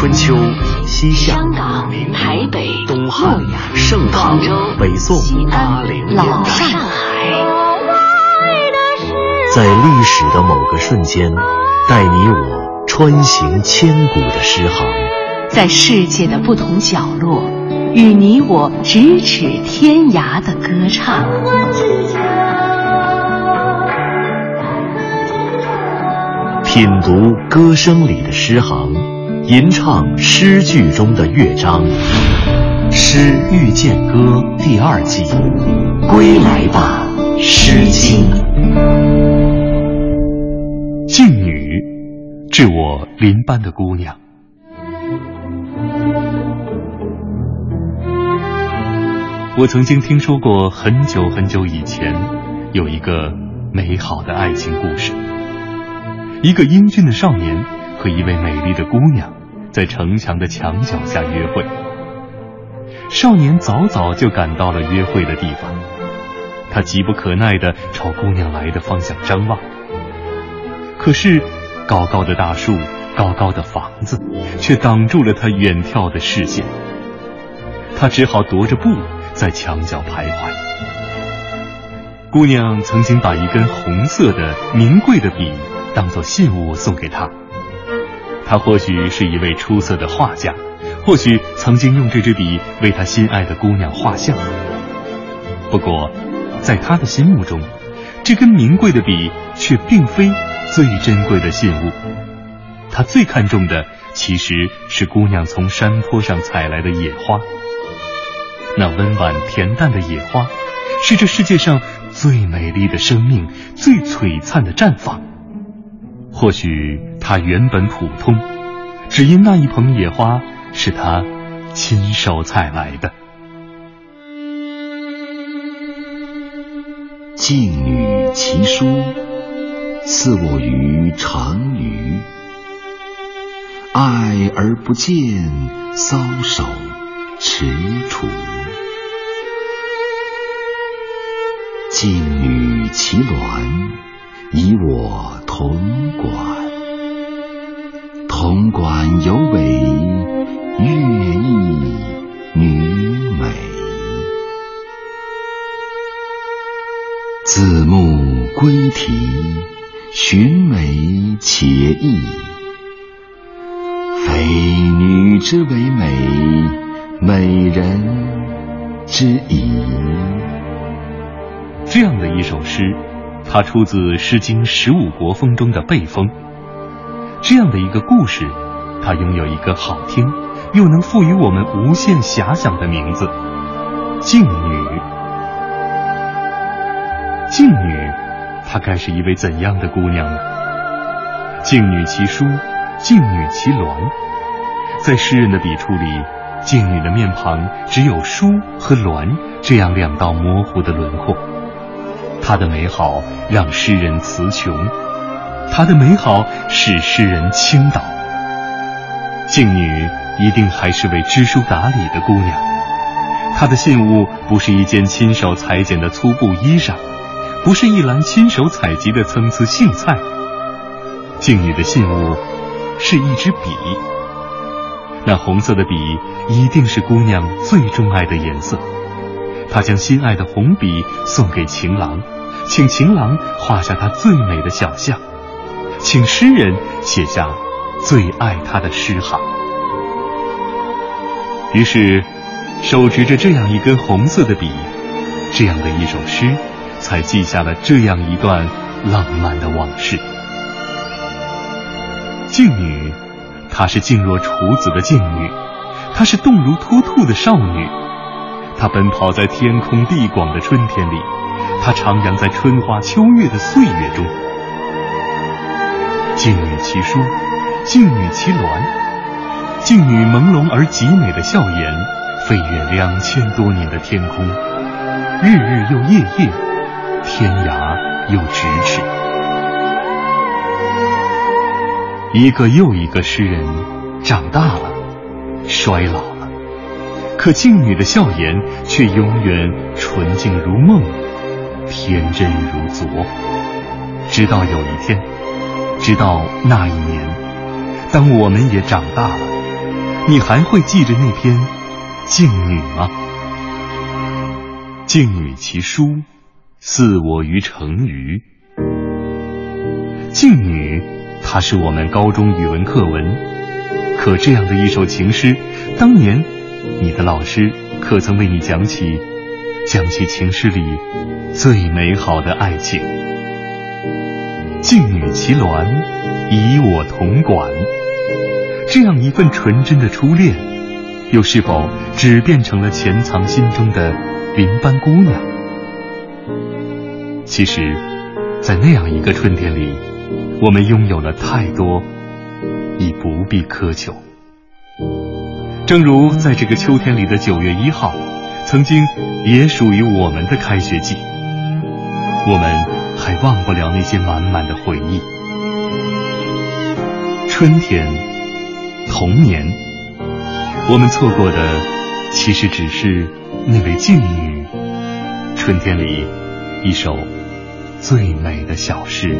春秋、西夏、香港、台北、东汉、盛唐、北宋、八零、老上海，在历史的某个瞬间，带你我穿行千古的诗行，在世界的不同角落，与你我咫尺天涯的歌唱。品读歌声里的诗行，吟唱诗句中的乐章，《诗遇见歌》第二季，归来吧，《诗经》。静女，致我邻班的姑娘。我曾经听说过，很久很久以前，有一个美好的爱情故事。一个英俊的少年和一位美丽的姑娘在城墙的墙角下约会。少年早早就赶到了约会的地方，他急不可耐地朝姑娘来的方向张望。可是，高高的大树、高高的房子却挡住了他远眺的视线。他只好踱着步在墙角徘徊。姑娘曾经把一根红色的名贵的笔。当做信物送给他。他或许是一位出色的画家，或许曾经用这支笔为他心爱的姑娘画像。不过，在他的心目中，这根名贵的笔却并非最珍贵的信物。他最看重的其实是姑娘从山坡上采来的野花。那温婉恬淡的野花，是这世界上最美丽的生命，最璀璨的绽放。或许他原本普通，只因那一捧野花是他亲手采来的。《静女其书》，似我于长舆，爱而不见，搔首踟蹰。静女其鸾，以我。同管，潼关有尾，乐毅女美。自牧归啼，寻梅且意。非女之为美，美人之仪。这样的一首诗。它出自《诗经·十五国风》中的背风。这样的一个故事，它拥有一个好听又能赋予我们无限遐想的名字——静女。静女，她该是一位怎样的姑娘呢？静女其姝，静女其鸾。在诗人的笔触里，静女的面庞只有书和鸾这样两道模糊的轮廓。她的美好让诗人词穷，她的美好使诗人倾倒。静女一定还是位知书达理的姑娘，她的信物不是一件亲手裁剪的粗布衣裳，不是一篮亲手采集的参差荇菜。静女的信物是一支笔，那红色的笔一定是姑娘最钟爱的颜色。她将心爱的红笔送给情郎。请情郎画下他最美的小象，请诗人写下最爱他的诗行。于是，手执着这样一根红色的笔，这样的一首诗，才记下了这样一段浪漫的往事。静女，她是静若处子的静女，她是动如脱兔的少女，她奔跑在天空地广的春天里。她徜徉在春花秋月的岁月中，静女其书，静女其鸾，静女朦胧而极美的笑颜，飞越两千多年的天空，日日又夜夜，天涯又咫尺。一个又一个诗人长大了，衰老了，可静女的笑颜却永远纯净如梦。天真如昨，直到有一天，直到那一年，当我们也长大了，你还会记着那篇《静女》吗？《静女其书》，似我于成鱼。《静女》，它是我们高中语文课文。可这样的一首情诗，当年你的老师可曾为你讲起，讲起情诗里最美好的爱情？静女其鸾，以我同管。这样一份纯真的初恋，又是否只变成了潜藏心中的林班姑娘？其实，在那样一个春天里，我们拥有了太多，已不必苛求。正如在这个秋天里的九月一号，曾经也属于我们的开学季，我们。还忘不了那些满满的回忆。春天，童年，我们错过的其实只是那位静女。春天里，一首最美的小诗。